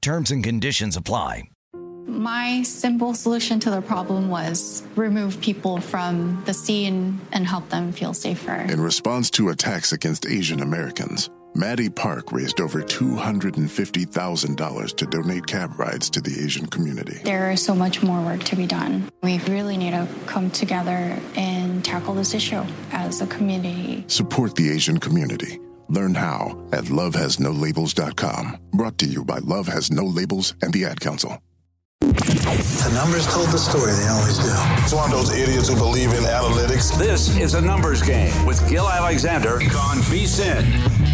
Terms and conditions apply. My simple solution to the problem was remove people from the scene and help them feel safer. In response to attacks against Asian Americans, Maddie Park raised over $250,000 to donate cab rides to the Asian community. There is so much more work to be done. We really need to come together and tackle this issue as a community. Support the Asian community. Learn how at lovehasnolabels.com. Brought to you by Love Has No Labels and the Ad Council. The numbers told the story, they always do. It's one of those idiots who believe in analytics. This is a numbers game with Gil Alexander on VSIN.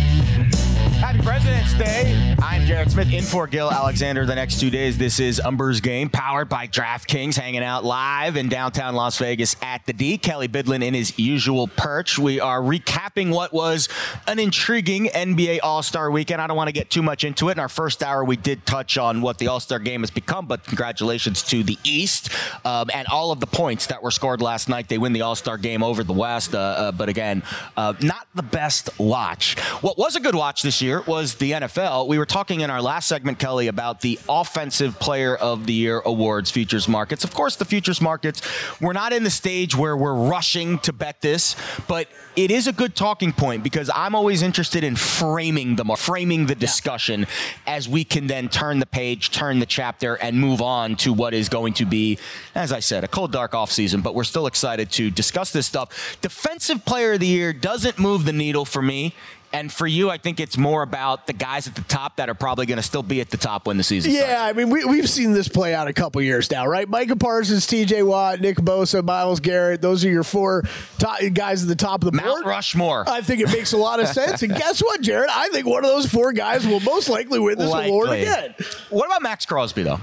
Happy President's Day. I'm Jared Smith in for Gil Alexander the next two days. This is Umbers Game, powered by DraftKings, hanging out live in downtown Las Vegas at the D. Kelley Bydlon in his usual perch. We are recapping what was an intriguing NBA All Star weekend. I don't want to get too much into it. In our first hour, we did touch on what the All Star game has become, but congratulations to the East um, and all of the points that were scored last night. They win the All Star game over the West, uh, uh, but again, uh, not the best watch. What was a good watch this year was the NFL. We were talking in our last segment, Kelley, about the Offensive Player of the Year awards futures markets. Of course, the futures markets, we're not in the stage where we're rushing to bet this, but it is a good talking point because I'm always interested in framing the framing the discussion yeah. as we can then turn the page, turn the chapter, and move on to what is going to be, as I said, a cold, dark offseason. But we're still excited to discuss this stuff. Defensive Player of the Year doesn't move the needle for me. And for you, I think it's more about the guys at the top that are probably going to still be at the top when the season yeah, starts. I mean, we, we've seen this play out a couple years now, right? Micah Parsons, TJ Watt, Nick Bosa, Myles Garrett. Those are your four top guys at the top of the Mount board. Rushmore. I think it makes a lot of sense. and guess what, Jared? I think one of those four guys will most likely win this likely. award again. What about Maxx Crosby, though?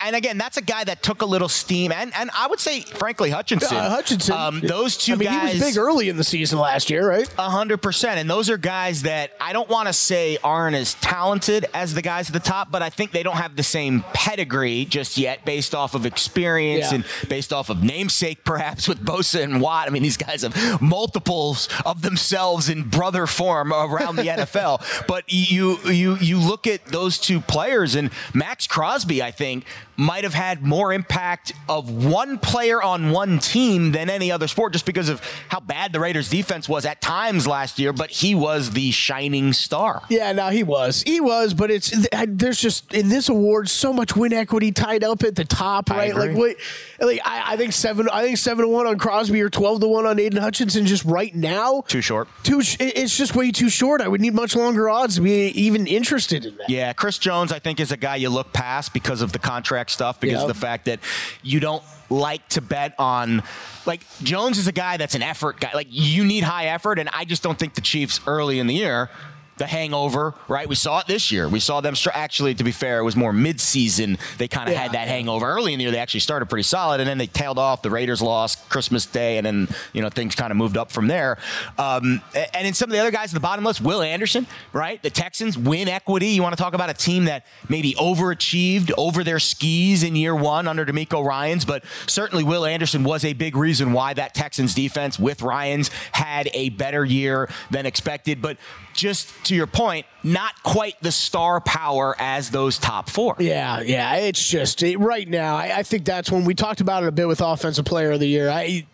And again, that's a guy that took a little steam. And, and I would say, frankly, Hutchinson. Uh, Hutchinson. Um, those two I mean, guys. He was big early in the season last year, right? 100%. And those are guys that I don't want to say aren't as talented as the guys at the top, but I think they don't have the same pedigree just yet based off of experience yeah. and based off of namesake, perhaps, with Bosa and Watt. I mean, these guys have multiples of themselves in brother form around the NFL. But you you you look at those two players, and Maxx Crosby, I think, might have had more impact of one player on one team than any other sport just because of how bad the Raiders defense was at times last year, but he was the shining star. Yeah, now he was. He was, but it's there's just in this award so much win equity tied up at the top, right? Like what like I, I, think seven I think 7 to 1 on Crosby or 12 to 1 on Aidan Hutchinson just right now. Too short. Too it's just way too short. I would need much longer odds to be even interested in that. Yeah, Chris Jones I think is a guy you look past because of the contract stuff because yep. of the fact that you don't like to bet on like Jones is a guy that's an effort guy. Like you need high effort, and I just don't think the Chiefs early in the year the hangover, right? We saw it this year. We saw them str- actually, to be fair, it was more midseason. They kind of yeah. had that hangover early in the year. They actually started pretty solid, and then they tailed off. The Raiders lost Christmas Day, and then you know things kind of moved up from there. Um, and in some of the other guys at the bottom list, Will Anderson, right? The Texans win equity. You want to talk about a team that maybe overachieved over their skis in year one under DeMeco Ryans, but certainly Will Anderson was a big reason why that Texans defense with Ryans had a better year than expected. But just to your point, not quite the star power as those top four. Yeah, yeah. It's just it, right now. I, I, think that's when we talked about it a bit with offensive player of the year. I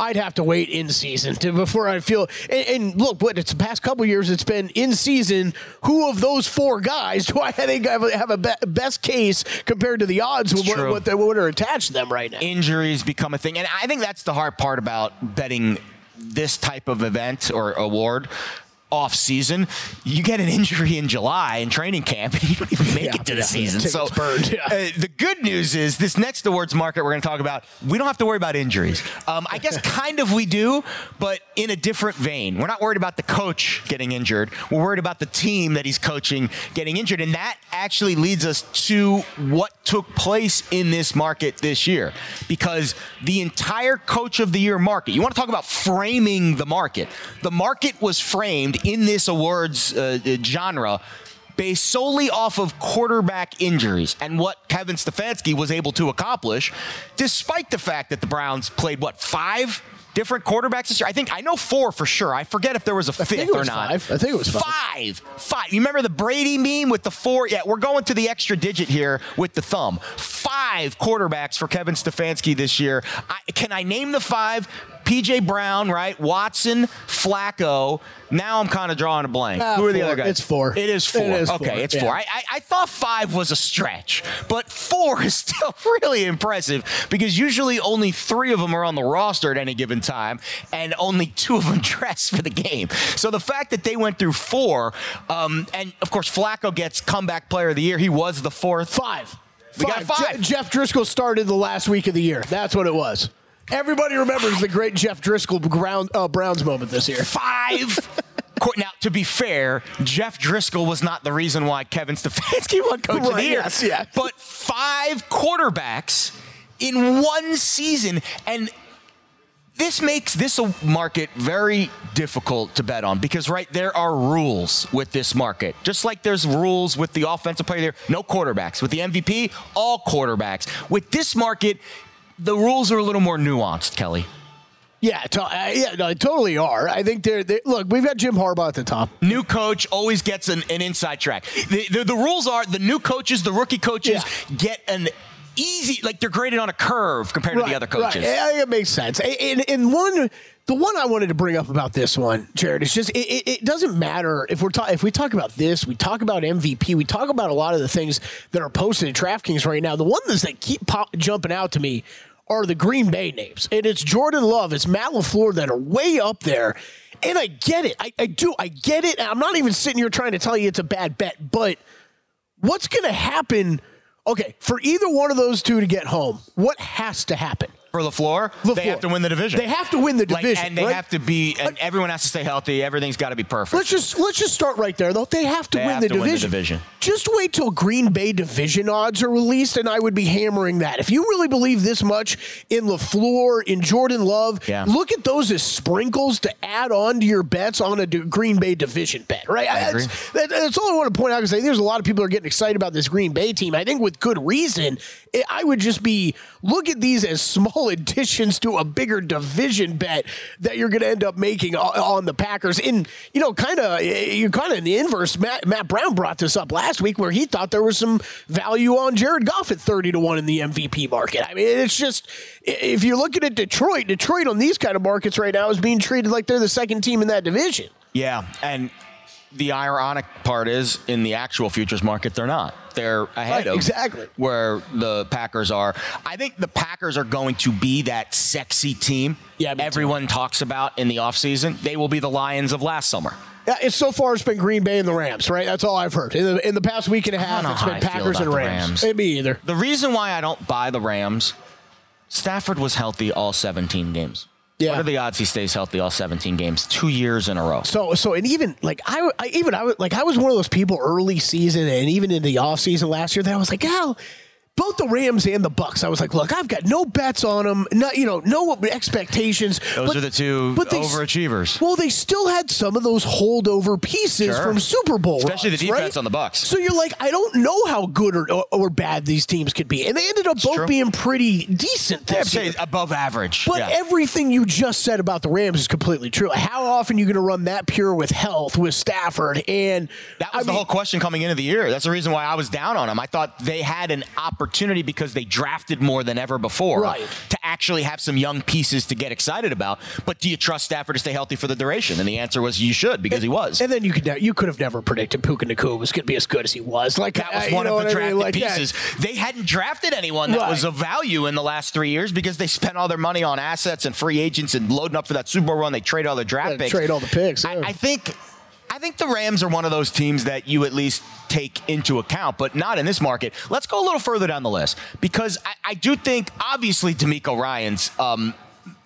I'd have to wait in season to before I feel. And, and look, what it's the past couple years, it's been in season. Who of those four guys do I think have a, have a be, best case compared to the odds what, true. what, what are attached to them right now? Injuries become a thing, and I think that's the hard part about betting this type of event or award off season, you get an injury in July in training camp, and you don't even make Yeah, it to the yeah, season. So burned, yeah. uh, the good news is this next awards market we're going to talk about, we don't have to worry about injuries. Um, I guess kind of we do, but in a different vein. We're not worried about the coach getting injured. We're worried about the team that he's coaching getting injured, and that actually leads us to what took place in this market this year, because the entire coach of the year market. You want to talk about framing the market? The market was framed in this awards uh, genre based solely off of quarterback injuries and what Kevin Stefanski was able to accomplish, despite the fact that the Browns played what five different quarterbacks this year. I think I know four for sure. I forget if there was a fifth think or not. five. I think it was five. Five. Five. You remember the Brady meme with the four? Yeah, we're going to the extra digit here with the thumb. Five quarterbacks for Kevin Stefanski this year. I, can I name the five? PJ Brown, right? Watson, Flacco. Now I'm kind of drawing a blank. Ah, Who are the other guys? It's four. It is four. It is okay, four, it's yeah. four. I, I, I thought five was a stretch, but four is still really impressive because usually only three of them are on the roster at any given time, and only two of them dress for the game. So the fact that they went through four, um, and of course Flacco gets comeback player of the year. He was the fourth. Five. We got five. Je- Jeff Driskel started the last week of the year. That's what it was. Everybody remembers the great Jeff Driskel Brown, uh, Browns moment this year. Five. Now, to be fair, Jeff Driskel was not the reason why Kevin Stefanski won Coach of the Right, Year. yes, yeah. But five quarterbacks in one season, and this makes this a market very difficult to bet on because right there are rules with this market just like there's rules with the offensive player there no quarterbacks with the mvp all quarterbacks with this market the rules are a little more nuanced kelly Yeah, to, uh, yeah, no, they totally are. I think they're, they look. We've got Jim Harbaugh at the top. new coach always gets an, an inside track. The, the, the rules are the new coaches, the rookie coaches get an easy, like they're graded on a curve compared to the other coaches. Right. Yeah, it makes sense. And, and one, the one I wanted to bring up about this one, Jared, is just it, it, it doesn't matter if we're ta- if we talk about this, we talk about MVP, we talk about a lot of the things that are posted at DraftKings right now. The ones that keep pop, jumping out to me are the Green Bay names, and it's Jordan Love, it's Matt LaFleur that are way up there. And I get it. I, I do. I get it. I'm not even sitting here trying to tell you it's a bad bet, but what's going to happen? Okay, for either one of those two to get home, what has to happen? For LaFleur, they LaFleur. have to win the division. They have to win the Like, division, and they right? have to be, and everyone has to stay healthy. Everything's got to be perfect. Let's just let's just start right there though. They have to, They win, have the to win the division. Just wait till Green Bay division odds are released, and I would be hammering that. If you really believe this much in LaFleur, in Jordan Love, Yeah. look at those as sprinkles to add on to your bets on a Green Bay division bet. Right? That's, that- that's all I want to point out because I think there's a lot of people are getting excited about this Green Bay team. I think with good reason. It- I would just be look at these as small additions to a bigger division bet that you're going to end up making on the Packers. In you know, kind of you're kind of in the inverse. Matt, Matt Brown brought this up last week where he thought there was some value on Jared Goff at thirty to one in the MVP market. I mean, it's just if you're looking at Detroit, Detroit on these kind of markets right now is being treated like they're the second team in that division. Yeah, and the ironic part is in the actual futures market, they're not. They're ahead Right, of exactly. where the Packers are. I think the Packers are going to be that sexy team Yeah, me too. everyone talks about in the offseason. They will be the Lions of last summer. Yeah, it's so far it's been Green Bay and the Rams, right? That's all I've heard. In the, in the past week and a half, it's been Packers and Rams. Rams. Eh, Me either. The reason why I don't buy the Rams, Stafford was healthy all 17 games. Yeah. What are the odds he stays healthy all 17 games? Two years in a row. So so and even like I, I even I was like I was one of those people early season and even in the off season last year that I was like, hell, both the Rams and the Bucs. I was like, look, I've got no bets on them, not you know, no expectations. Those But- are the two but they overachievers. Well, they still had some of those holdover pieces Sure. from Super Bowl, Especially the runs, defense right? on the Bucs. So you're like, I don't know how good or, or, or bad these teams could be, and they ended up both true. being pretty decent. I'd This say above average. But Yeah. everything you just said about the Rams is completely true. How often are you going to run that pure with health with Stafford? And That was I the mean, whole question coming into the year. That's the reason why I was down on them. I thought they had an opportunity because they drafted more than ever before Right. to actually have some young pieces to get excited about. But do you trust Stafford to stay healthy for the duration? And the answer was you should because he was. And then you could you could have never predicted Puka Nacua was going to be as good as he was. Like That was uh, you one of the what I mean? drafted Like, yeah. pieces. They hadn't drafted anyone that Right. was of value in the last three years because they spent all their money on assets and free agents and loading up for that Super Bowl run. They trade all their draft Yeah, picks. trade all the picks, I. I think. I think the Rams are one of those teams that you at least take into account, but not in this market. Let's go a little further down the list because I, I do think, obviously, DeMeco Ryans. Um,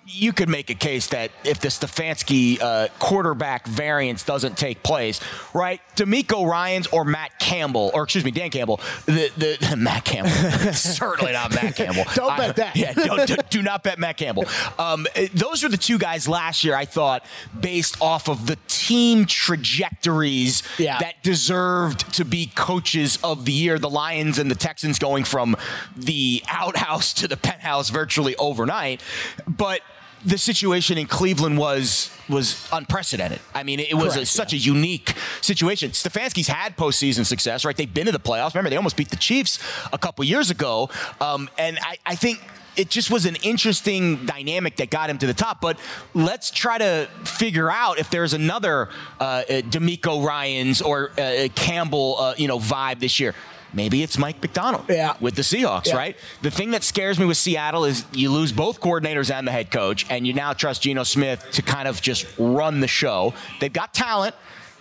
you could make a case that if the Stefanski uh, quarterback variance doesn't take place, right? DeMeco Ryans or Matt Campbell, or excuse me, Dan Campbell, the, the Matt Campbell, certainly not Matt Campbell. Don't bet that. Yeah, don't, do, do not bet Matt Campbell. Um, those were the two guys last year. I thought based off of the team trajectories Yeah. that deserved to be coaches of the year. The Lions and the Texans going from the outhouse to the penthouse virtually overnight, but. The situation in Cleveland was was unprecedented. I mean, it was a, Correct, such a unique situation. Stefanski's had postseason success, right? They've been to the playoffs. Remember, they almost beat the Chiefs a couple years ago. Um, and I, I think it just was an interesting dynamic that got him to the top. But let's try to figure out if there's another uh, uh, DeMeco Ryans or uh, Campbell, uh, you know, vibe this year. Maybe it's Mike Macdonald Yeah. with the Seahawks, Yeah. right? The thing that scares me with Seattle is you lose both coordinators and the head coach, and you now trust Geno Smith to kind of just run the show. They've got talent.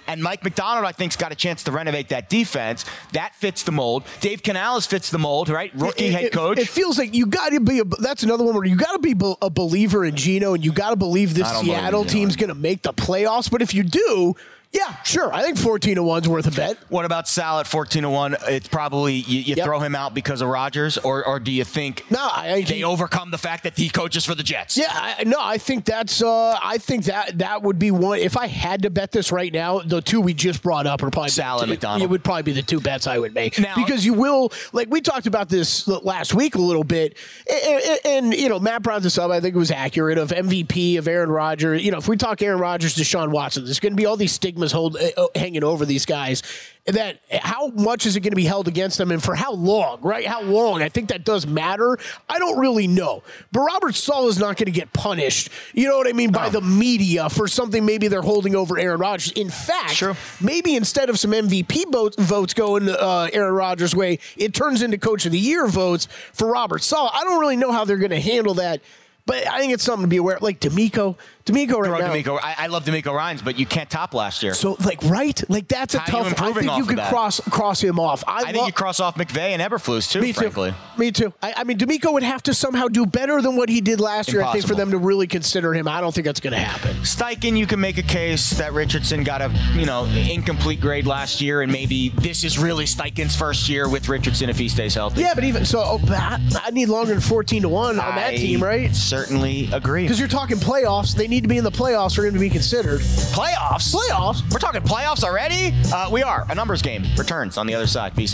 And Mike Macdonald, I think, has got a chance to renovate that defense. That fits the mold. Dave Canales fits the mold, right? Rookie It- head coach. It, feels like you got to be. A, that's another one where you got to be a believer in Geno, and you got to believe this don't believe Seattle team's going to make the playoffs. But if you do, yeah, sure. I think fourteen to one's worth a bet. what about Sal at 14 to 1? It's probably you, you Yep. throw him out because of Rodgers, or, or do you think No, I, I they overcome the fact that he coaches for the Jets? Yeah, I, no, I think that's. Uh, I think that that would be one. If I had to bet this right now, the two we just brought up are probably Sal and Macdonald. It would probably be the two bets I would make Now- because you will like we talked about this last week a little bit, and, and, and, you know Matt brought this up. I think it was accurate of MVP of Aaron Rodgers. You know, if we talk Aaron Rodgers, Deshaun Watson, there's going to be all these stigmas hold uh, hanging over these guys. That how much is it going to be held against them, and for how long? Right? How long? I think that does matter. I don't really know, but Robert Saleh is not going to get punished. You know what I mean by the media for something maybe they're holding over Aaron Rodgers. In fact, True. maybe instead of some MVP votes, votes going uh, Aaron Rodgers' way, it turns into Coach of the Year votes for Robert Saleh. I don't really know how they're going to handle that, but I think it's something to be aware. Of. Like DeMeco, DeMeco right now. DeMeco. I, I love DeMeco Ryans, but you can't top last year. So like right, like that's a How tough. I think you could that? cross cross him off. I, I think lo- you cross off McVay and Eberflus too, Me too. Me too. I, I mean, DeMeco would have to somehow do better than what he did last year. I think for them to really consider him. I don't think that's going to happen. Steichen, you can make a case that Richardson got a you know incomplete grade last year, and maybe this is really Steichen's first year with Richardson if he stays healthy. Yeah, but even so, oh, I, I need longer than fourteen to one on that team, right? Certainly agree. Because you're talking playoffs. They need to be in the playoffs for him to be considered. Playoffs. Playoffs. We're talking playoffs already. Uh, we are. A numbers game returns on the other side. Peace.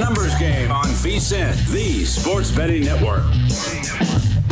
Numbers game on VSIN, the sports betting network.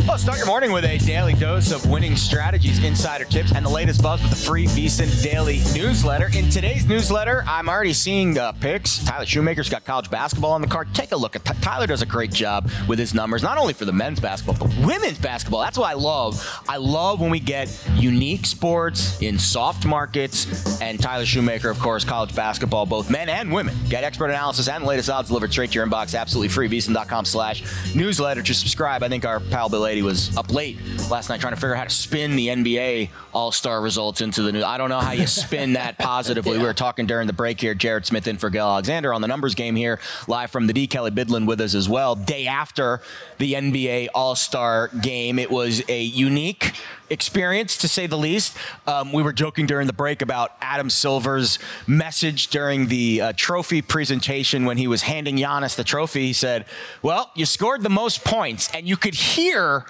Well, start your morning with a daily dose of winning strategies, insider tips, and the latest buzz with the free VSIN daily newsletter. In today's newsletter, I'm already seeing uh, picks. Tyler Shoemaker's got college basketball on the card. Take a look at Tyler. Does a great job with his numbers, not only for the men's basketball but women's basketball. That's what I love. I love when we get unique sports in soft markets. And Tyler Shoemaker, of course, college basketball, both men and women. Get expert analysis and the latest odds delivered straight to your inbox, absolutely free. VSIN.com/slash newsletter to subscribe. I think our pal Bill Lady was up late last night trying to figure out how to spin the NBA All Star results into the news. I don't know how you spin that positively. yeah. We were talking during the break here. Jared Smith in for Gil Alexander on the numbers game here, live from the D. Kelley Bydlon with us as well. Day after the NBA All Star game, it was a unique experience to say the least. Um, we were joking during the break about Adam Silver's message during the uh, trophy presentation when he was handing Giannis the trophy. He said, "Well, you scored the most points," and you could hear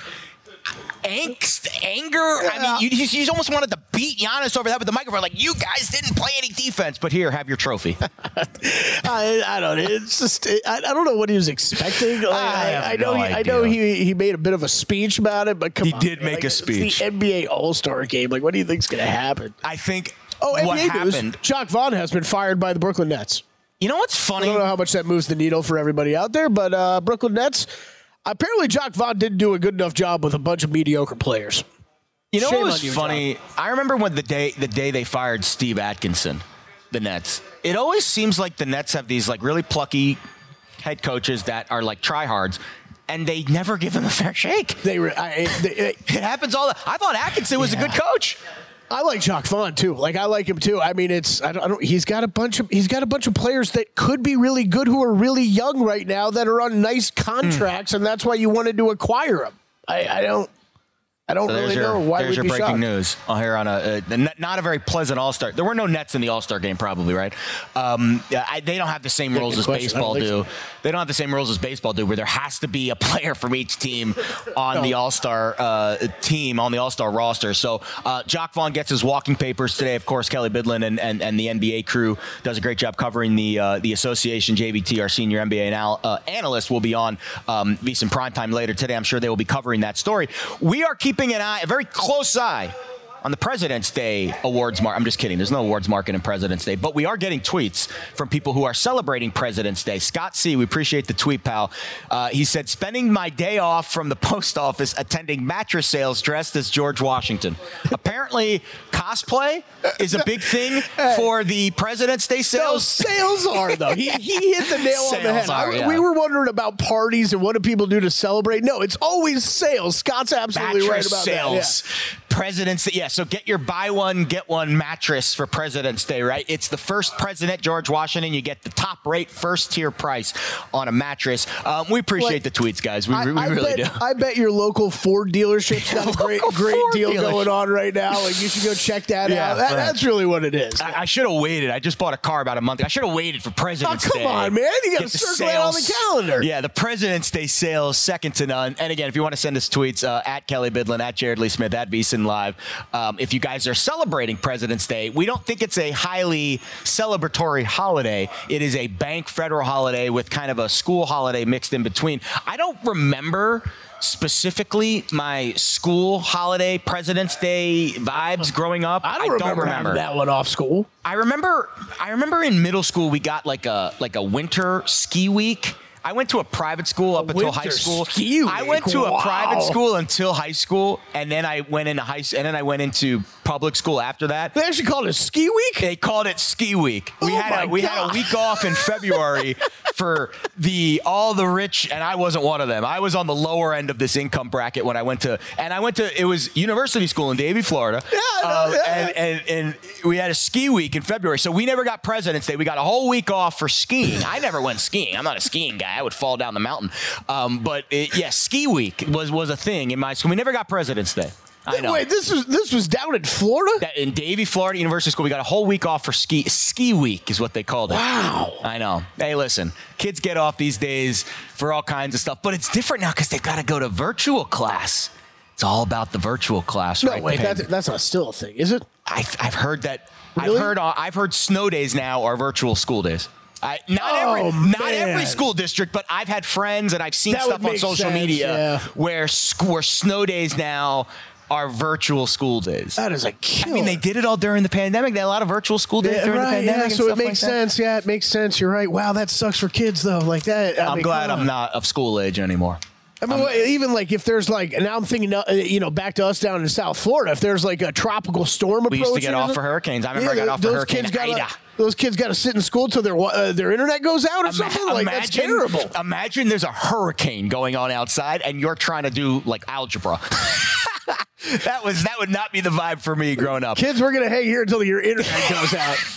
angst, anger. Yeah. I mean, you, you, almost wanted to beat Giannis over that with the microphone. Like, you guys didn't play any defense, but here, have your trophy. I, I, don't know. It's just I, I, don't know what he was expecting. Like, I, I, know. No he, I know he he made a bit of a speech about it, but come on. he on, did make like, a speech. the NBA All Star game. Like, what do you think's going to happen? I think. Oh, what NBA happened? News, Jacque Vaughn has been fired by the Brooklyn Nets. You know what's funny? I don't know how much that moves the needle for everybody out there, but uh, Brooklyn Nets Apparently, Jacque Vaughn didn't do a good enough job with a bunch of mediocre players. You know Shame what was you, funny? John. I remember when the day the day they fired Steve Atkinson, the Nets. It always seems like the Nets have these like really plucky head coaches that are like tryhards. And they never give them a fair shake. They, I, they it happens all. The, I thought Atkinson was yeah. a good coach. I like Jacque Vaughn too. Like I like him too. I mean, it's I don't, I don't, He's got a bunch of he's got a bunch of players that could be really good who are really young right now that are on nice contracts, mm. and that's why you wanted to acquire them. I, I don't. I don't so really your, know why. There's your breaking shocked. news here on a, a, not a very pleasant All Star. There were no Nets in the All Star game, probably right. Um, I, they don't have the same rules as question. baseball do. So. They don't have the same rules as baseball do, where there has to be a player from each team on no. the All Star uh, team on the All Star roster. So uh, Jacque Vaughn gets his walking papers today. Of course, Kelley Bydlon and, and, and the NBA crew does a great job covering the uh, the association. JVT, our senior NBA anal- uh, analyst, will be on um, VSIN primetime later today. I'm sure they will be covering that story. We are keeping an eye, a very close eye on the President's Day awards mark. I'm just kidding. There's no awards market in President's Day, but we are getting tweets from people who are celebrating President's Day. Scott C, we appreciate the tweet, pal. Uh, he said, "Spending my day off from the post office attending mattress sales dressed as George Washington." Apparently, cosplay is a big thing for the President's Day sales. No, sales are though. He, he hit the nail on the head. Are, I, yeah. We were wondering about parties and what do people do to celebrate. No, it's always sales. Scott's absolutely mattress right about sales. that. Yeah. President's Day. Yeah, so get your buy one, get one mattress for President's Day, right? It's the first president, George Washington. You get the top rate, first tier price on a mattress. Um, we appreciate the tweets, guys. We, I, we really bet, do. I bet your local Ford dealership's got a great, great Ford deal dealership. going on right now. Like you should go check that yeah, out. That, that's really what it is. I, I should have waited. I just bought a car about a month ago. I should have waited for President's oh, come Day. Come on, man. You got to circle on the calendar. Yeah, the President's Day sales, second to none. And again, if you want to send us tweets, uh, at Kelley Bydlon, at Jared Lee Smith, at Live. Um, if you guys are celebrating President's Day, we don't think it's a highly celebratory holiday. It is a bank federal holiday with kind of a school holiday mixed in between. I don't remember specifically my school holiday President's Day vibes growing up. I don't, I don't remember, that one off school. I remember I remember in middle school we got like a like a winter ski week I went to a private school up until high school. Ski I went to wow. a private school until high school, and then I went into high, and then I went into public school after that. They actually called it ski week. They called it ski week. We oh had a, we God. had a week off in February for the all the rich, and I wasn't one of them. I was on the lower end of this income bracket when I went to, and I went to it was university school in Davie, Florida. Yeah, um, no, yeah. And, and and we had a ski week in February, so we never got President's Day. We got a whole week off for skiing. I never went skiing. I'm not a skiing guy. I would fall down the mountain. Um, but it, yeah, ski week was was a thing in my school. We never got President's Day. I know. Wait, this was this was down in Florida. That in Davie, Florida University School, we got a whole week off for ski. Ski week is what they called it. Wow. I know. Hey, listen, kids get off these days for all kinds of stuff, but it's different now because they've got to go to virtual class. It's all about the virtual class, No, right? wait, that's that's not still a thing, is it? I've, I've heard that. Really? I've heard. uh, I've heard snow days now are virtual school days. I, not Oh, every not every school district, but I've had friends and I've seen That stuff on social sense, media yeah. where where snow days now are virtual school days. That is a killer. I mean, they did it all during the pandemic. They had a lot of virtual school days Yeah, during the pandemic. yeah, so it makes like that. sense. Yeah, it makes sense. You're right. Wow, that sucks for kids though. Like that. I I'm mean, glad I'm not of school age anymore. I mean, well, even like if there's like, now I'm thinking, uh, you know, back to us down in South Florida. If there's like a tropical storm We used to get off for hurricanes. I remember Yeah, I got off for those Hurricane kids gotta- Ida. Those kids got to sit in school till their uh, their internet goes out or Ima- something. Like that's imagine- terrible. Imagine there's a hurricane going on outside and you're trying to do like algebra. that was that would not be the vibe for me growing up. Kids, we're gonna hang here until your internet goes out.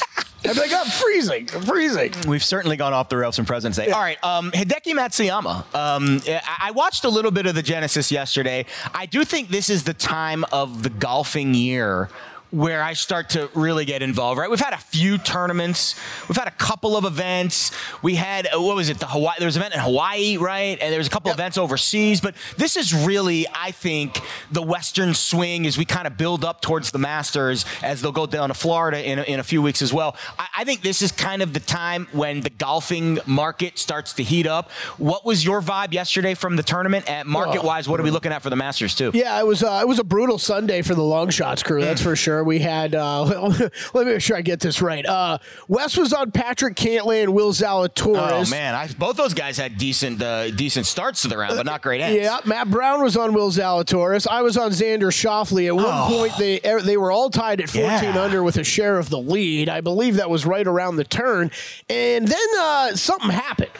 I'd be like, I'm freezing. I'm freezing. We've certainly gone off the rails from President's Day. All right, um, Hideki Matsuyama. Um, I watched a little bit of the Genesis yesterday. I do think this is the time of the golfing year where I start to really get involved. Right, we've had a few tournaments, we've had a couple of events. We had uh, what was it? The Hawaii. There was an event in Hawaii, right? And there was a couple of events overseas. But this is really, I think, the Western swing as we kind of build up towards the Masters as they'll go down to Florida in a, in a few weeks as well. I, I think this is kind of the time when the golfing market starts to heat up. What was your vibe yesterday from the tournament? At market wise, what are we looking at for the Masters too? Yeah, it was uh, it was a brutal Sunday for the long shots crew. That's for sure. We had uh, let me make sure I get this right. Uh, Wes was on Patrick Cantlay and Will Zalatoris. Oh man, I, both those guys had decent uh, decent starts to the round, but not great ends. Yeah, Matt Brown was on Will Zalatoris. I was on Xander Schauffele. At one Oh. point, they er, they were all tied at 14 Yeah. under with a share of the lead. I believe that was right around the turn. And then uh, something happened.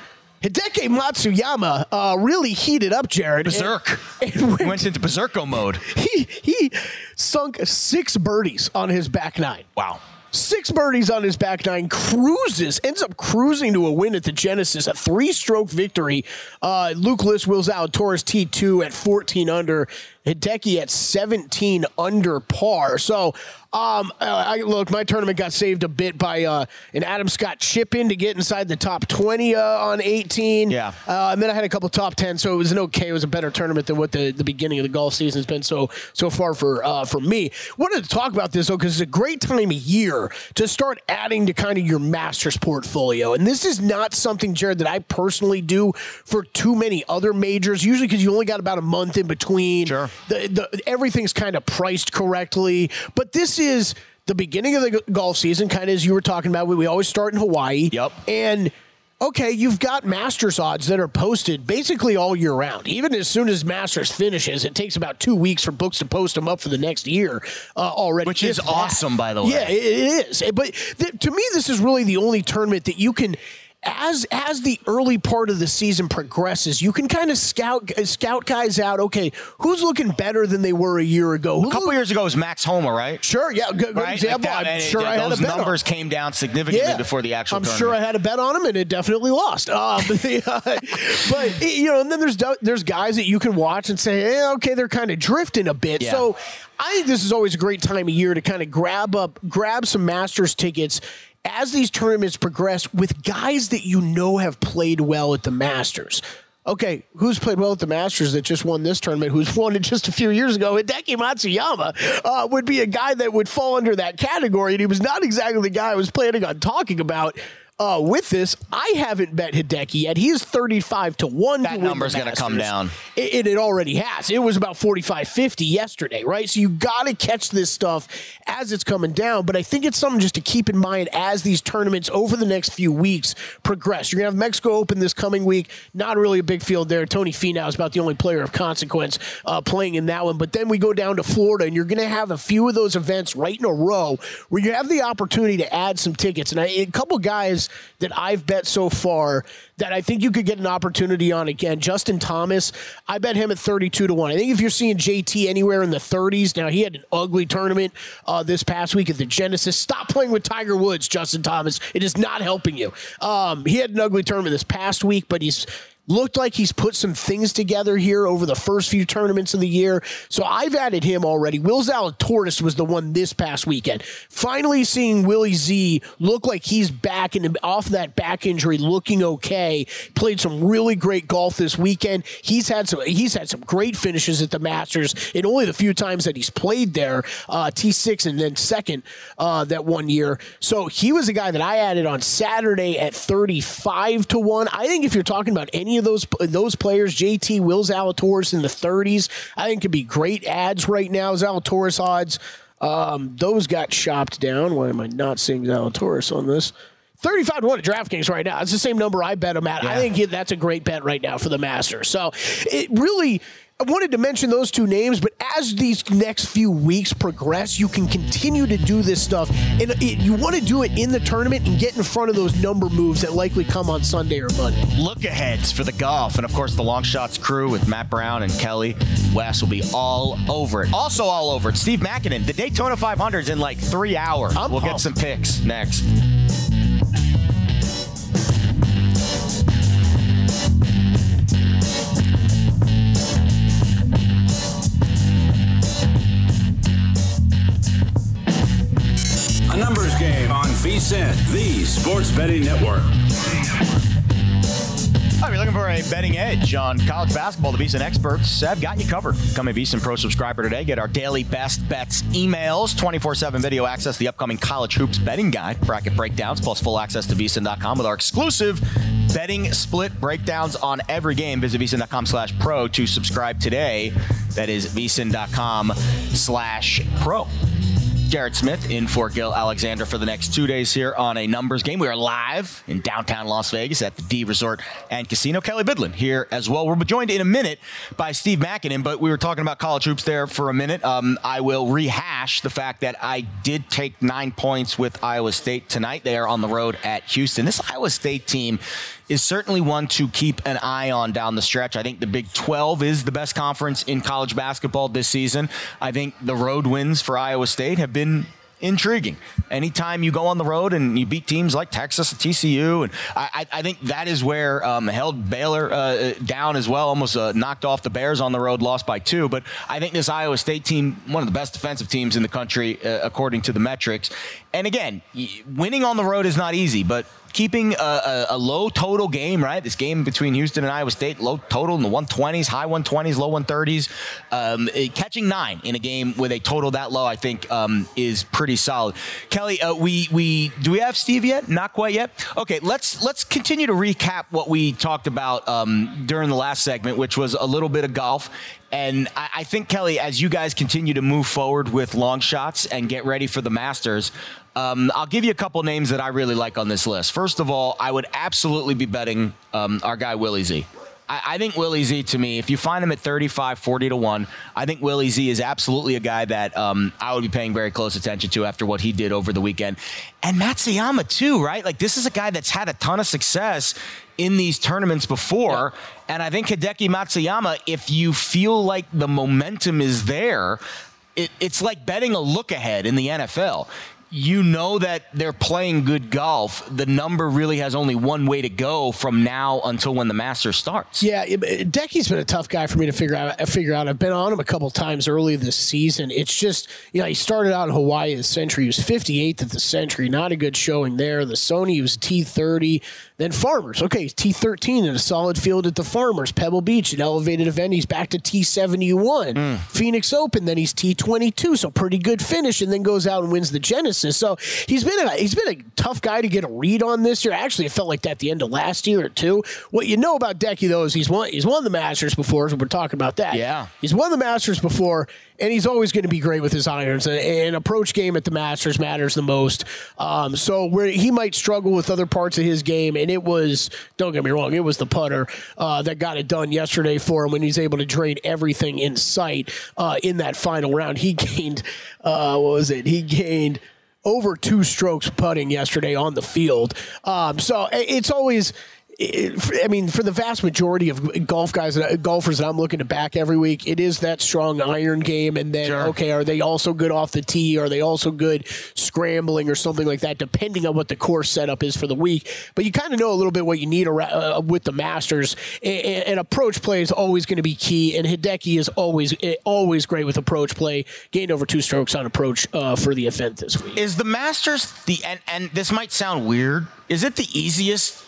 Hideki Matsuyama uh, really heated up, Jared. and- Berserk. and He went- went into berserko mode. he he sunk six birdies on his back nine. Wow. Six birdies on his back nine, cruises, ends up cruising to a win at the Genesis, a three stroke victory. Uh, Luke List Will Zalatoris T2 at 14 under, Hideki at 17 under par. So, um, I, look, my tournament got saved a bit by uh, an Adam Scott chip in to get inside the top 20 uh, on 18. Yeah. Uh, and then I had a couple top 10, so it was an okay. It was a better tournament than what the, the beginning of the golf season has been so so far for uh, for me. Wanted to talk about this though because it's a great time of year to start adding to kind of your Masters portfolio. And this is not something, Jared, that I personally do for too many other majors. Usually because you only got about a month in between. Sure. The, the, everything's kind of priced correctly, but this is the beginning of the g- golf season, kind of as you were talking about. We, we always start in Hawaii. Yep. And okay, you've got Masters odds that are posted basically all year round. Even as soon as Masters finishes, it takes about two weeks for books to post them up for the next year uh, already. Which is awesome, by the way. Yeah, it, it is. But th- to me, this is really the only tournament that you can. As as the early part of the season progresses, you can kind of scout scout guys out. Okay, who's looking better than they were a year ago? Who A couple years ago was Max Homa, right? Sure, yeah, good, good Right? example. Like that, I'm sure it- I had those a bet on- numbers came down significantly before the actual I'm tournament. sure I had a bet on him, and it definitely lost. Um, but you know, and then there's there's guys that you can watch and say, eh, okay, they're kind of drifting a bit. Yeah. So I think this is always a great time of year to kind of grab up, grab some Masters tickets. As these tournaments progress with guys that you know have played well at the Masters. Okay, who's played well at the Masters that just won this tournament? Who's won it just a few years ago? Hideki Matsuyama uh, would be a guy that would fall under that category, and he was not exactly the guy I was planning on talking about. Uh, with this, I haven't bet Hideki yet. He is 35 to 1 That to number's gonna come down. It, it, it already has. It was about 45 50 yesterday, right? So you got to catch this stuff as it's coming down. But I think it's something just to keep in mind as these tournaments over the next few weeks progress. You're going to have Mexico Open this coming week. Not really a big field there. Tony Finau is about the only player of consequence uh, playing in that one. But then we go down to Florida, and you're going to have a few of those events right in a row where you have the opportunity to add some tickets. And I, a couple guys that I've bet so far that I think you could get an opportunity on again. Justin Thomas, I bet him at 32 to 1. I think if you're seeing JT anywhere in the 30s, now he had an ugly tournament uh, this past week at the Genesis. Stop playing with Tiger Woods, Justin Thomas. It is not helping you. Um, he had an ugly tournament this past week, but he's looked like he's put some things together here over the first few tournaments of the year. So I've added him already. Will Zalatoris was the one this past weekend. Finally seeing Willie Z look like he's back and off that back injury, looking okay. Played some really great golf this weekend. He's had some. He's had some great finishes at the Masters in only the few times that he's played there. Uh, T6 and then second uh, that one year. So he was a guy that I added on Saturday at 35 to one. I think if you're talking about any of those those players, JT, Will Zalatoris in the 30s, I think could be great ads right now. Zalatoris odds, um, those got chopped down. Why am I not seeing Zalatoris on this? 35 to 1 at DraftKings right now. It's the same number I bet him at. Yeah. I think that's a great bet right now for the Masters. So it really I wanted to mention those two names, but as these next few weeks progress, you can continue to do this stuff. And it, you want to do it in the tournament and get in front of those number moves that likely come on Sunday or Monday. Look aheads for the golf. And of course, the long shots crew with Matt Brown and Kelly West will be all over it. Also, all over it. Steve Makinen, the Daytona 500 is in like three hours. I'm we'll pumped. get some picks next. VSIN, the sports betting network. If you're looking for a betting edge on college basketball, the VSIN experts have got you covered. Become a VSIN Pro subscriber today. Get our daily best bets emails, 24-7 video access, the upcoming college hoops betting guide, bracket breakdowns, plus full access to VSIN.com with our exclusive betting split breakdowns on every game. Visit VSIN.com slash pro to subscribe today. That is VSIN.com Jared Smith in for Gil Alexander for the next two days here on a numbers game. We are live in downtown Las Vegas at the D Resort and Casino. Kelley Bydlon here as well. We're be joined in a minute by Steve Makinen, but we were talking about college hoops there for a minute. Um, I will rehash the fact that I did take nine points with Iowa State tonight. They are on the road at Houston. This Iowa State team is certainly one to keep an eye on down the stretch. I think the Big 12 is the best conference in college basketball this season. I think the road wins for Iowa State have been intriguing. Anytime you go on the road and you beat teams like Texas and TCU, and I, I think that is where um, held Baylor uh, down as well, almost uh, knocked off the Bears on the road, lost by two. But I think this Iowa State team, one of the best defensive teams in the country, uh, according to the metrics. And again, winning on the road is not easy, but keeping a, a, a, low total game, right? This game between Houston and Iowa State, low total in the 120s, high 120s, low 130s. Um, catching nine in a game with a total that low, I think, um, is pretty solid. Kelley, uh, we we do we have Steve yet? Not quite yet. Okay, let's let's continue to recap what we talked about um, during the last segment, which was a little bit of golf. And I, I think Kelley, as you guys continue to move forward with long shots and get ready for the Masters, um, I'll give you a couple names that I really like on this list. First of all, I would absolutely be betting um, our guy Willie Z. I, I think Willie Z to me, if you find him at 35, 40 to 1, I think Willie Z is absolutely a guy that um, I would be paying very close attention to after what he did over the weekend. And Matsuyama, too, right? Like, this is a guy that's had a ton of success in these tournaments before. Yeah. And I think Hideki Matsuyama, if you feel like the momentum is there, it, it's like betting a look ahead in the NFL you know that they're playing good golf. The number really has only one way to go from now until when the Masters starts. Yeah, Deki's been a tough guy for me to figure out. Figure out. I've been on him a couple times early this season. It's just you know he started out in Hawaii the Sentry. He was 58th at the Sentry. Not a good showing there. The Sony was T30. Then Farmers, okay, T13 in a solid field at the Farmers, Pebble Beach, an elevated event. He's back to T71. Mm. Phoenix Open, then he's T22, so pretty good finish, and then goes out and wins the Genesis. So he's been a he's been a tough guy to get a read on this year. Actually, it felt like that at the end of last year or two. What you know about Deki though is he's won he's won the Masters before, so we're talking about that. Yeah, he's won the Masters before and he's always going to be great with his irons. And, approach game at the Masters matters the most. Um, so where he might struggle with other parts of his game, and it was don't get me wrong, it was the putter uh, that got it done yesterday for him when he's able to drain everything in sight uh, in that final round. He gained uh, what was it? He gained over two strokes putting yesterday on the field. Um, so it's always I mean, for the vast majority of golf guys, uh, golfers that I'm looking to back every week, it is that strong iron game. And then, sure. okay, are they also good off the tee? Are they also good scrambling or something like that, depending on what the course setup is for the week? But you kind of know a little bit what you need around, uh, with the Masters. And, and approach play is always going to be key. And Hideki is always eh, always great with approach play. Gained over two strokes on approach uh, for the event this week. Is the Masters the and, and this might sound weird? Is it the easiest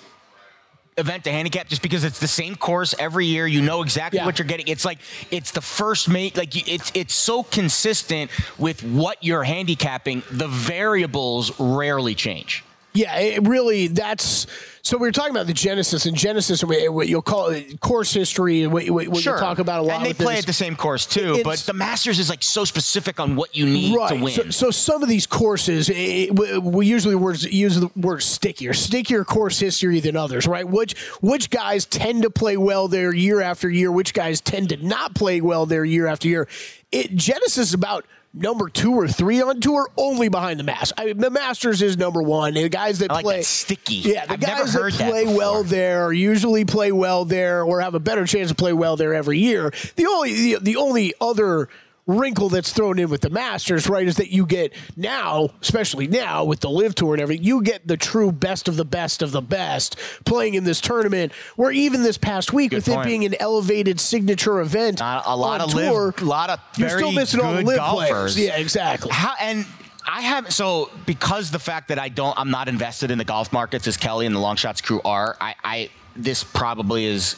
event to handicap just because it's the same course every year. You know exactly yeah. what you're getting. It's like it's the first mate. Like it's it's so consistent with what you're handicapping. The variables rarely change. Yeah, it really that's so we were talking about the Genesis and Genesis, and what you'll call it course history, and what, what sure. you talk about a lot. And they play this. at the same course too, it's, but the Masters is like so specific on what you need right. to win. So, so some of these courses, it, we usually words, use the word stickier, stickier course history than others, right? Which which guys tend to play well there year after year, which guys tend to not play well there year after year. It, Genesis is about number two or three on tour, only behind the Masters. I mean, the Masters is number one. The guys that like play that sticky. Yeah, the I've guys that play that well there usually play well there, or have a better chance to play well there every year. The only the, the only other wrinkle that's thrown in with the Masters, right, is that you get now, especially now with the LIV Tour and everything, you get the true best of the best of the best playing in this tournament. Where even this past week, good with point. it being an elevated signature event, Not a lot of tour, LIV, a lot of you're still missing all the LIV golfers. players. Yeah, exactly. How and. I have so because the fact that I don't I'm not invested in the golf markets as Kelley and the long shots crew are. I, I this probably is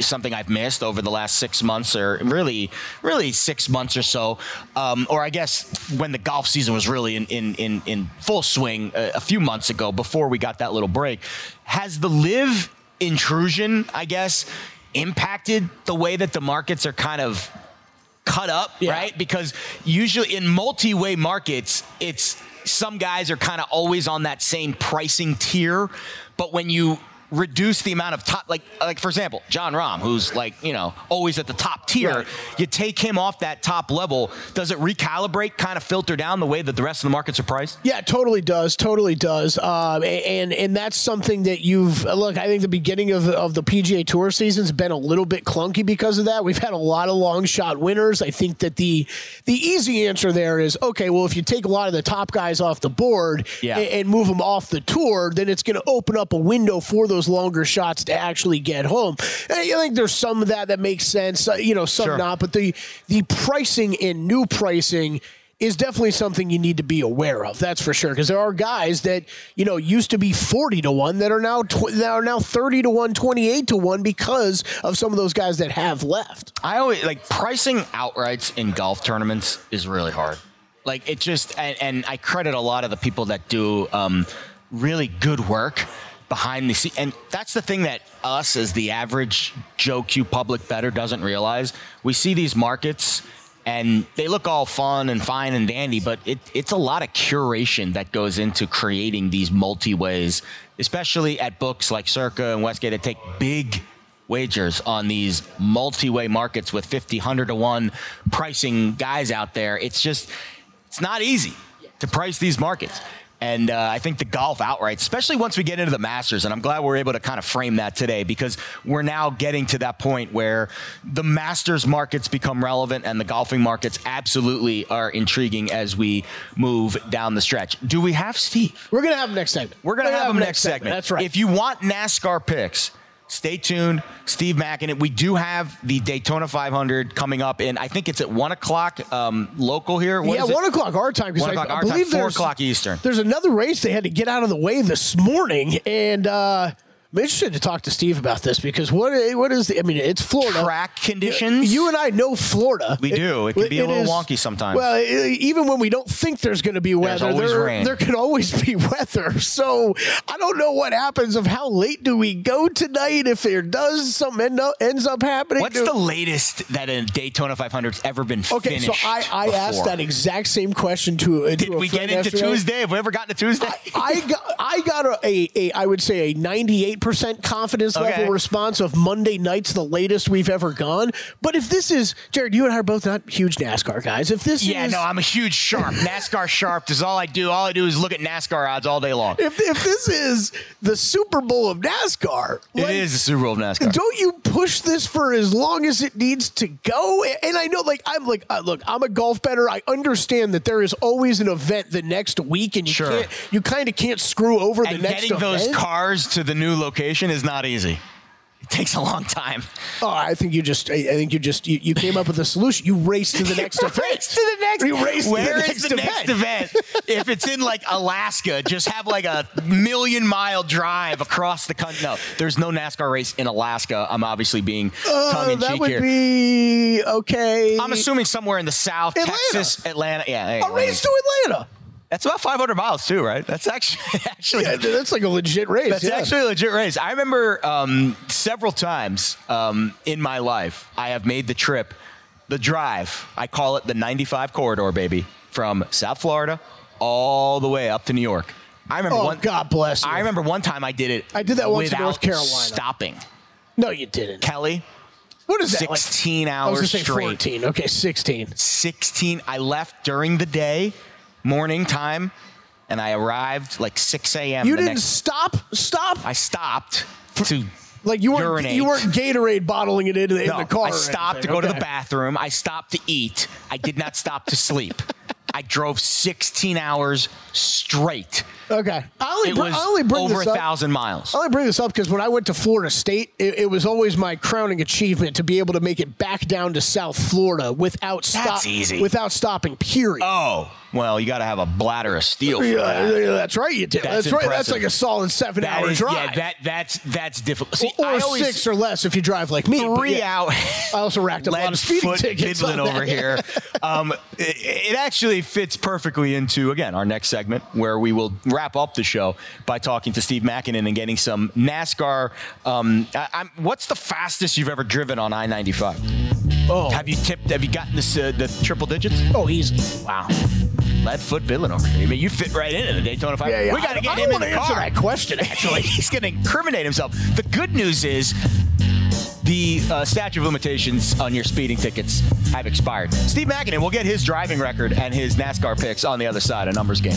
something I've missed over the last six months, or really, really six months or so, um, or I guess when the golf season was really in in in, in full swing a, a, few months ago, before we got that little break. Has the LIV intrusion, I guess, impacted the way that the markets are kind of cut up, yeah. right? Because usually in multi-way markets, it's some guys are kind of always on that same pricing tier, but when you reduce the amount of top like like for example Jon Rahm who's like you know always at the top tier. Right. you take him off that top level does it recalibrate kind of filter down the way that the rest of the markets are priced? Yeah totally does totally does. Um, and and that's something that you've look I think the beginning of the, of the PGA Tour season's been a little bit clunky because of that. We've had a lot of long shot winners. I think that the the easy answer there is okay well if you take a lot of the top guys off the board yeah. and, and move them off the tour then it's going to open up a window for those those longer shots to actually get home. And I think there's some of that that makes sense, uh, you know, some sure. not. But the the pricing in new pricing is definitely something you need to be aware of. That's for sure. Because there are guys that you know used to be forty to one that are now tw- that are now thirty to one, 28 to one because of some of those guys that have left. I always like pricing outrights in golf tournaments is really hard. Like it just and, and I credit a lot of the people that do um, really good work behind the scene. And that's the thing that us, as the average Joe Q public bettor, doesn't realize. We see these markets and they look all fun and fine and dandy, but it, it's a lot of curation that goes into creating these multi ways, especially at books like Circa and Westgate that take big wagers on these multi-way markets with 50 100 to 1 pricing guys out there it's just it's not easy to price these markets and uh, I think the golf outright, especially once we get into the Masters, and I'm glad we're able to kind of frame that today because we're now getting to that point where the Masters markets become relevant and the golfing markets absolutely are intriguing as we move down the stretch. Do we have Steve? We're going to have him next segment. We're going to have, have him next segment. segment. That's right. If you want NASCAR picks, stay tuned. Steve Makinen. We do have the Daytona 500 coming up, and I think it's at one o'clock um, local here. What yeah, one o'clock our time. One o'clock I, our I time. Four o'clock Eastern. There's another race they had to get out of the way this morning, and. Uh, I'm interested to talk to Steve about this because what what is the? I mean, it's Florida track conditions. You and I know Florida. We do. It, it can be a little is, wonky sometimes. Well, it, even when we don't think there's going to be weather, there, there can always be weather. So I don't know what happens of how late do we go tonight if there does something end up, ends up happening. What's the latest that a Daytona 500's ever been okay, finished? Okay, so I, I asked that exact same question to. Uh, Did to we get into yesterday. Tuesday? Have we ever gotten to Tuesday? I, I got I got a, a, a I would say a 98 98% confidence Okay. level response of Monday night's the latest we've ever gone. But if this is, Jared, you and I are both not huge NASCAR guys. If this is Yeah, is. no, I'm a huge sharp. NASCAR sharp is all I do. All I do is look at NASCAR odds all day long. if, if this is the Super Bowl of NASCAR, It like, is the Super Bowl of NASCAR. Don't you push this for as long as it needs to go? And I know, like, I'm like, uh, look, I'm a golf bettor. I understand that there is always an event the next week, and you Sure. can't, you kind of can't screw over the and next getting those cars to the new location is not easy. It takes a long time. Oh, I think you just, I think you just, you, you came up with a solution. You race to the next event. Race to the next. You race Where the is next the next event? if it's in like Alaska, just have like a million mile drive across the country. No, there's no NASCAR race in Alaska. I'm obviously being Uh, tongue in that cheek would here. be okay. I'm assuming somewhere in the South, Atlanta. Texas, Atlanta. Yeah, a race to Atlanta. That's about 500 miles too, right? That's actually actually Yeah, that's like a legit race. That's yeah. actually a legit race. I remember um, several times um, in my life, I have made the trip, the drive. I call it the 95 corridor, baby, from South Florida all the way up to New York. I remember Oh, one. God bless you. I remember one time I did it. I did that once in without North Carolina. Stopping, No, you didn't. Kelley. What is that? like- 16 I was hours straight. 14. Okay, 16. 16. I left during the day, morning time, and I arrived like 6 a.m. You the didn't next- stop? Stop? I stopped to Like you weren't urinate. you weren't Gatorade bottling it into the- in the car. I stopped to go to the bathroom. I stopped to eat. I did not stop to sleep. I drove 16 hours straight. Okay, I only, It br- was I only bring over a thousand miles. I only bring this up because when I went to Florida State, it, it was always my crowning achievement to be able to make it back down to South Florida without stop, That's easy. without stopping. Period. Oh, well, you got to have a bladder of steel. For yeah, that. that's right. You did. That's That's, right. That's like a solid seven That hour is- drive. Yeah, that that's that's difficult. See, or I always, six or less if you drive like me. three yeah. out. I also racked up a lot of speeding tickets. fiddling on that. over here. Um, it, it actually fits perfectly into again our next segment where we will wrap up the show by talking to Steve Makinen and getting some NASCAR. Um, I, I'm, what's the fastest you've ever driven on I-95? Oh, Have you tipped? Have you gotten this, uh, the triple digits? oh, easy. Wow. Lead foot here. I mean, you fit right in into the Daytona 500. Yeah, yeah. We got to get I him in the car. that question, actually. He's going to incriminate himself. The good news is the uh, statute of limitations on your speeding tickets have expired. Steve Makinen will get his driving record and his NASCAR picks on the other side of numbers game.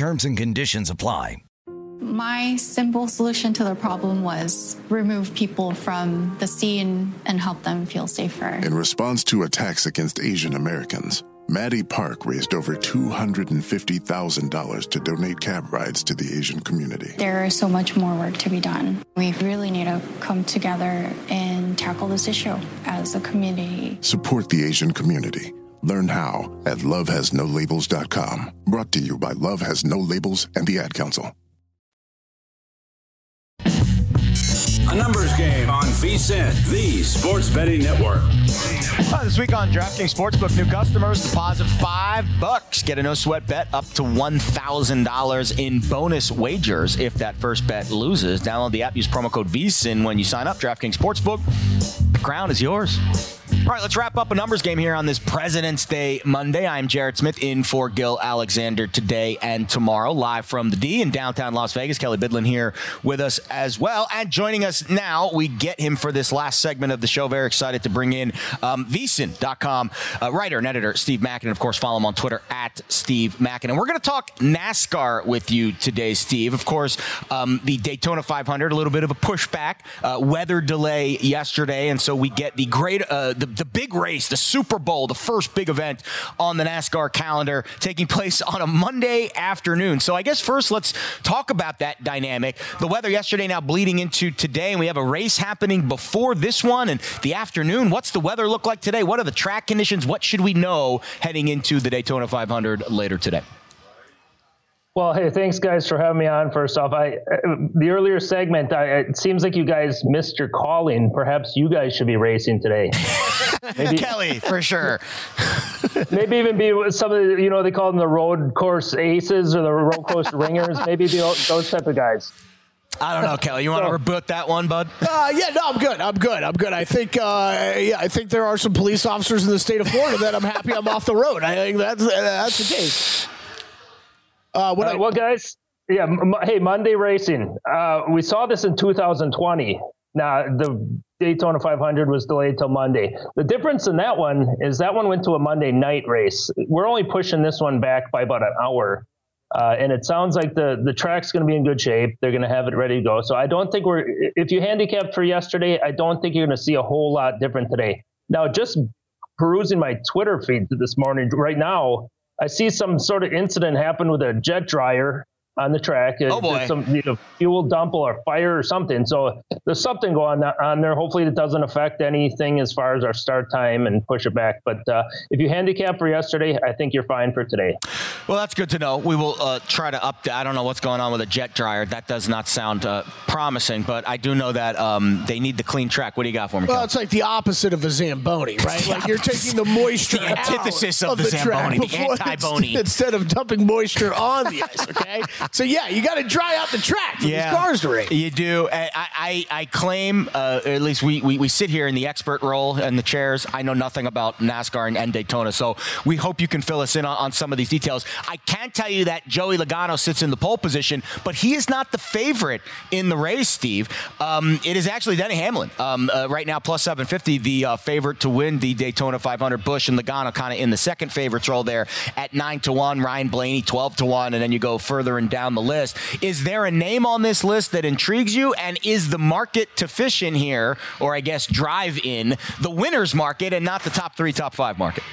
Terms and conditions apply. My simple solution to the problem was remove people from the scene and help them feel safer. In response to attacks against Asian Americans, Maddie Park raised over $250,000 to donate cab rides to the Asian community. There is so much more work to be done. We really need to come together and tackle this issue as a community. Support the Asian community. Learn how at lovehasnolabels.com. Brought to you by Love Has No Labels and the Ad Council. A numbers game on VSIN, the sports betting network. Uh, this week on DraftKings Sportsbook, new customers deposit five bucks, get a no sweat bet up to one thousand dollars in bonus wagers if that first bet loses. Download the app, use promo code VSIN when you sign up. DraftKings Sportsbook, the crown is yours. All right, let's wrap up a numbers game here on this President's Day Monday. I'm Jared Smith in for Gil Alexander today and tomorrow, live from the D in downtown Las Vegas. Kelley Bydlon here with us as well. And joining us now, we get him for this last segment of the show. Very excited to bring in um, VSiN.com uh, writer and editor Steve Makinen. Of course, follow him on Twitter at Steve Mackin. And We're going to talk NASCAR with you today, Steve. Of course, um, the Daytona 500, a little bit of a pushback, uh, weather delay yesterday. And so we get the great, uh, the the big race, the Super Bowl, the first big event on the NASCAR calendar, taking place on a Monday afternoon. So I guess first let's talk about that dynamic. The weather yesterday now bleeding into today, and we have a race happening before this one and the afternoon. What's the weather look like today? What are the track conditions? What should we know heading into the Daytona 500 later today? Well, hey, thanks guys for having me on. First off, I uh, the earlier segment, I, it seems like you guys missed your calling. Perhaps you guys should be racing today. Maybe, Kelley, for sure. maybe even be some of the, you know, they call them the road course aces or the road course ringers. Maybe be those type of guys. I don't know, Kelley. You want to rebut that one, bud? Uh, yeah, no, I'm good. I'm good. I'm good. I think, uh, yeah, I think there are some police officers in the state of Florida that I'm happy I'm off the road. I think that's that's the case. Uh, what uh, I, well, guys, yeah. M- hey, Monday racing. Uh, we saw this in 2020. Now the Daytona 500 was delayed till Monday. The difference in that one is that one went to a Monday night race. We're only pushing this one back by about an hour. Uh, and it sounds like the the track's going to be in good shape. They're going to have it ready to go. So I don't think we're. If you handicapped for yesterday, I don't think you're going to see a whole lot different today. Now, just perusing my Twitter feed this morning, right now, I see some sort of incident happen with a jet dryer on the track. Oh boy! There's some you know, fuel dump or fire or something. So there's something going on there. Hopefully it doesn't affect anything as far as our start time and push it back. But uh, if you handicap for yesterday, I think you're fine for today. Well, that's good to know. We will uh, try to update. I don't know what's going on with a jet dryer. That does not sound uh, promising, but I do know that um, they need the clean track. What do you got for me? Well, Kel? it's like the opposite of a Zamboni, right? like you're taking the moisture the antithesis of, of, the, the Zamboni, the anti-bony. Instead of dumping moisture on the ice, okay? So yeah, you got to dry out the track for yeah, these cars to race. You do. I, I, I claim, uh, at least we, we, we sit here in the expert role and the chairs. I know nothing about NASCAR and, and Daytona, so we hope you can fill us in on, on some of these details. I can tell you that Joey Logano sits in the pole position, but he is not the favorite in the race, Steve. Um, it is actually Denny Hamlin um, uh, right now, plus 750, the uh, favorite to win the Daytona 500. Busch and Logano kind of in the second favorites role there at 9 to 1. Ryan Blaney, 12 to 1, and then you go further and down the list. Is there a name on this list that intrigues you? And is the market to fish in here, or I guess drive in, the winner's market and not the top three, top five market?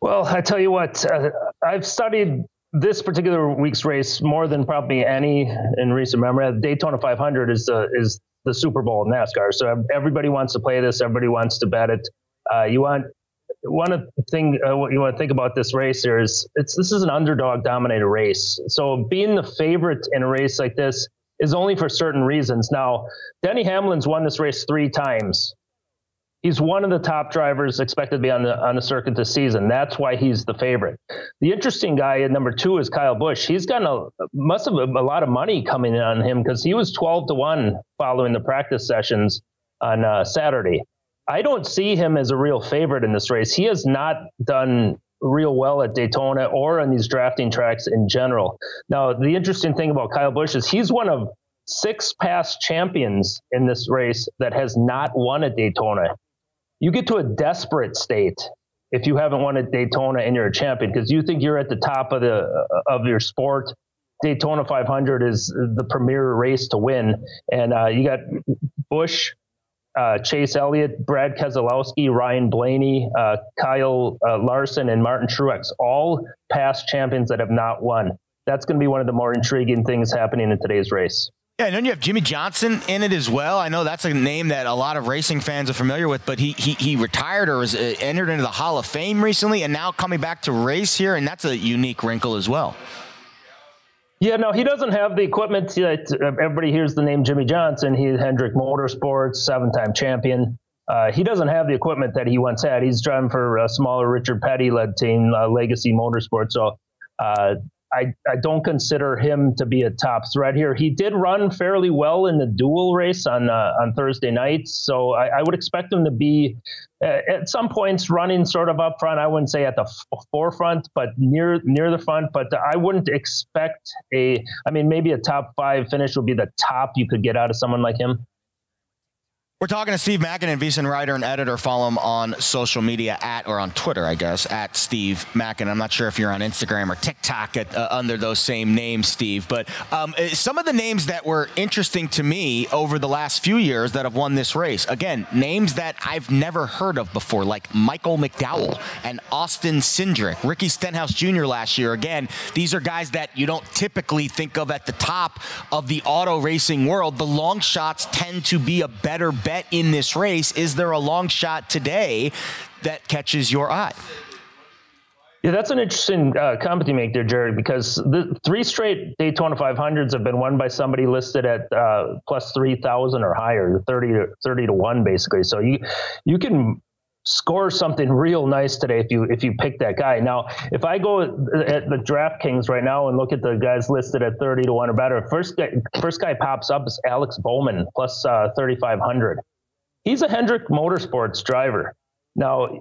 Well, I tell you what, uh, I've studied this particular week's race more than probably any in recent memory. Daytona 500 is the is the Super Bowl of NASCAR, so everybody wants to play this. Everybody wants to bet it. Uh, you want one thing uh, what you want to think about this race here is it's this is an underdog dominated race. So being the favorite in a race like this is only for certain reasons. Now, Denny Hamlin's won this race three times he's one of the top drivers expected to be on the on the circuit this season. That's why he's the favorite. The interesting guy at number two is Kyle Busch. He's got a must have a, a lot of money coming in on him because he was twelve to one following the practice sessions on uh, Saturday. I don't see him as a real favorite in this race. He has not done real well at Daytona or on these drafting tracks in general. Now, the interesting thing about Kyle Busch is he's one of six past champions in this race that has not won at Daytona you get to a desperate state if you haven't won at Daytona and you're a champion because you think you're at the top of the of your sport. Daytona 500 is the premier race to win, and uh, you got Busch, uh, Chase Elliott, Brad Keselowski, Ryan Blaney, uh, Kyle uh, Larson, and Martin Truex, all past champions that have not won. That's going to be one of the more intriguing things happening in today's race. Yeah, and then you have Jimmie Johnson in it as well. I know that's a name that a lot of racing fans are familiar with, but he he, he retired or was uh, entered into the Hall of Fame recently, and now coming back to race here, and that's a unique wrinkle as well. Yeah, no, he doesn't have the equipment. That, everybody hears the name Jimmie Johnson. He's Hendrick Motorsports, seven-time champion. Uh, he doesn't have the equipment that he once had. He's driving for a smaller Richard Petty led team, uh, Legacy Motorsports. So uh, I, I don't consider him to be a top threat here. He did run fairly well in the dual race on uh, on Thursday night, so I, I, would expect him to be Uh, at some points running sort of up front. I wouldn't say at the f- forefront, but near near the front. But I wouldn't expect a. I mean, maybe a top five finish would be the top you could get out of someone like him. We're talking to Steve Makinen, VSiN writer and editor. Follow him on social media at or on Twitter, I guess, at Steve Makinen. I'm not sure if you're on Instagram or TikTok at, uh, under those same names, Steve. But um, uh, some of the names that were interesting to me over the last few years that have won this race, again, names that I've never heard of before, like Michael McDowell and Austin Cindric, Ricky Stenhouse Jr. last year. Again, these are guys that you don't typically think of at the top of the auto racing world. The long shots tend to be a better bet in this race. Is there a long shot today that catches your eye? Yeah, that's an interesting uh, comment you make there, Jared, because the three straight Daytona 500s have been won by somebody listed at uh, plus 3,000 or higher, 30 to, 30 to 1, basically. So you you can score something real nice today if you if you pick that guy. Now, if I go at the DraftKings right now and look at the guys listed at 30 to 1 or better, first guy, first guy pops up is Alex Bowman plus, uh, 3,500. He's a Hendrick Motorsports driver. Now,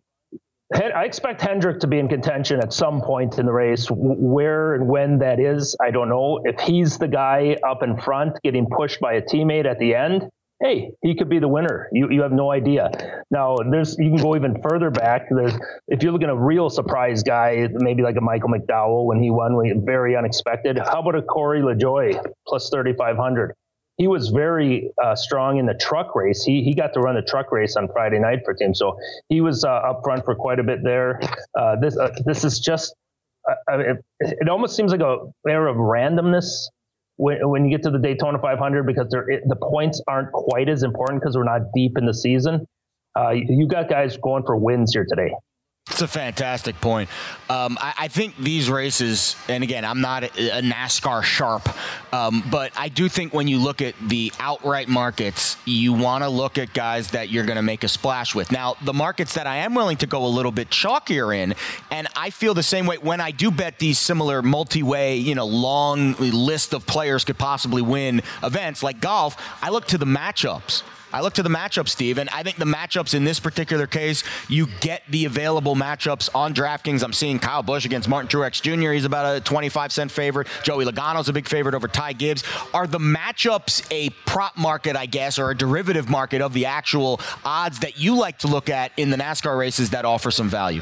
I expect Hendrick to be in contention at some point in the race. Where and when that is, I don't know. If he's the guy up in front getting pushed by a teammate at the end, hey, he could be the winner. You you have no idea. Now there's you can go even further back. There's if you're looking at a real surprise guy, maybe like a Michael McDowell when he won, very unexpected. How about a Corey LaJoie plus thirty five hundred? He was very uh, strong in the truck race. He he got to run the truck race on Friday night for team, so he was uh, up front for quite a bit there. Uh, this uh, this is just. Uh, it, it almost seems like a air of randomness when, when you get to the Daytona 500 because the points aren't quite as important because we're not deep in the season. Uh, you got guys going for wins here today. It's a fantastic point. Um, I, I, think these races, and again, I'm not a, a NASCAR sharp, um, but I do think when you look at the outright markets, you want to look at guys that you're going to make a splash with. Now, the markets that I am willing to go a little bit chalkier in, and I feel the same way when I do bet these similar multi-way, you know, long list of players could possibly win events like golf. I look to the matchups. I look to the matchups, Steve, and I think the matchups in this particular case, you get the available matchups on DraftKings. I'm seeing Kyle Busch against Martin Truex Jr. He's about a 25 cent favorite. Joey Logano's a big favorite over Ty Gibbs. Are the matchups a prop market, I guess, or a derivative market of the actual odds that you like to look at in the NASCAR races that offer some value?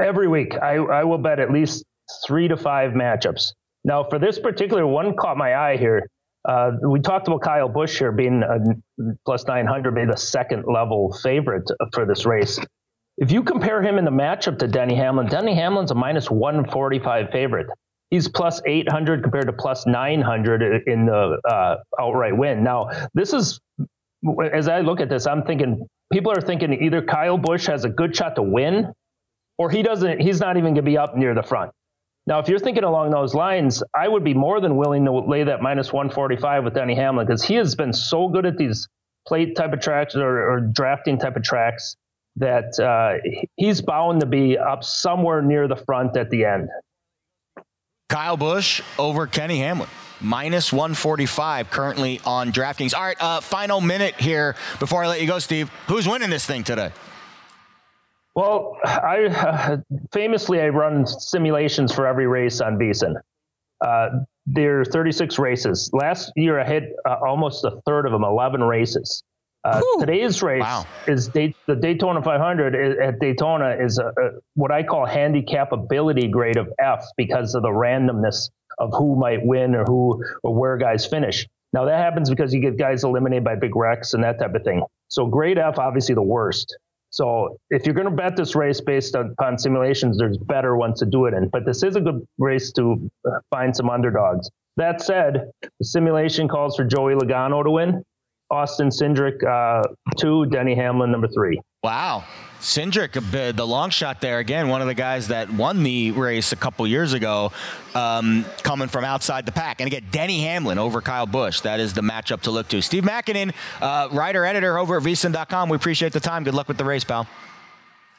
Every week, I, I will bet at least three to five matchups. Now, for this particular one, caught my eye here. Uh, we talked about Kyle Busch here being a plus 900, maybe the second level favorite for this race. If you compare him in the matchup to Denny Hamlin, Denny Hamlin's a minus 145 favorite. He's plus 800 compared to plus 900 in the uh, outright win. Now, this is, as I look at this, I'm thinking people are thinking either Kyle Busch has a good shot to win or he doesn't, he's not even going to be up near the front. Now, if you're thinking along those lines, I would be more than willing to lay that minus 145 with Denny Hamlin because he has been so good at these plate type of tracks or, or drafting type of tracks that uh, he's bound to be up somewhere near the front at the end. Kyle Busch over Kenny Hamlin. Minus 145 currently on DraftKings. All right, uh, final minute here before I let you go, Steve. Who's winning this thing today? Well, I uh, famously I run simulations for every race on VSiN. Uh, there are 36 races. Last year I hit uh, almost a third of them, 11 races. Uh, today's race wow. is the Daytona 500 at Daytona is a, a, what I call handicap ability grade of F because of the randomness of who might win or who or where guys finish. Now that happens because you get guys eliminated by big wrecks and that type of thing. So grade F, obviously the worst. So if you're going to bet this race based upon simulations, there's better ones to do it in. But this is a good race to find some underdogs. That said, the simulation calls for Joey Logano to win, Austin Cindric uh, two, Denny Hamlin number three. Wow. Cindric, the long shot there again, one of the guys that won the race a couple years ago, um, coming from outside the pack. And again, Denny Hamlin over Kyle Busch. That is the matchup to look to. Steve Makinen, uh, writer editor over at vsin.com. We appreciate the time. Good luck with the race, pal.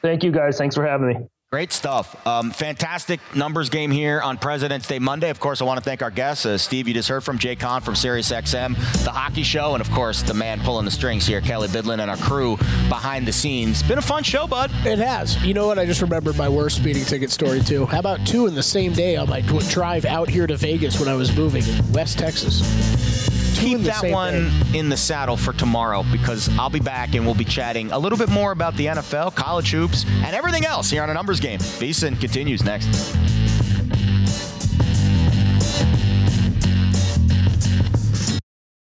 Thank you, guys. Thanks for having me. Great stuff. Um, fantastic numbers game here on President's Day Monday. Of course, I want to thank our guests. Uh, Steve, you just heard from Jay Kahn from SiriusXM, the hockey show, and of course, the man pulling the strings here, Kelley Bydlon, and our crew behind the scenes. Been a fun show, bud. It has. You know what? I just remembered my worst speeding ticket story, too. How about two in the same day on my drive out here to Vegas when I was moving in West Texas? Keep that one in the saddle for tomorrow because I'll be back and we'll be chatting a little bit more about the NFL, college hoops, and everything else here on a numbers game. VSIN continues next.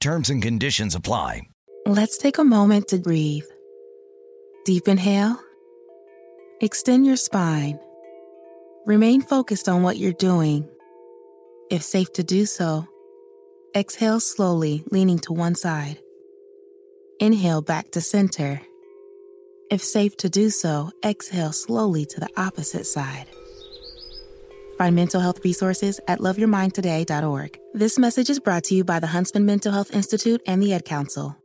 Terms and conditions apply. Let's take a moment to breathe. Deep inhale. Extend your spine. Remain focused on what you're doing. If safe to do so, exhale slowly, leaning to one side. Inhale back to center. If safe to do so, exhale slowly to the opposite side. Find mental health resources at loveyourmindtoday.org. This message is brought to you by the Huntsman Mental Health Institute and the Ad Council.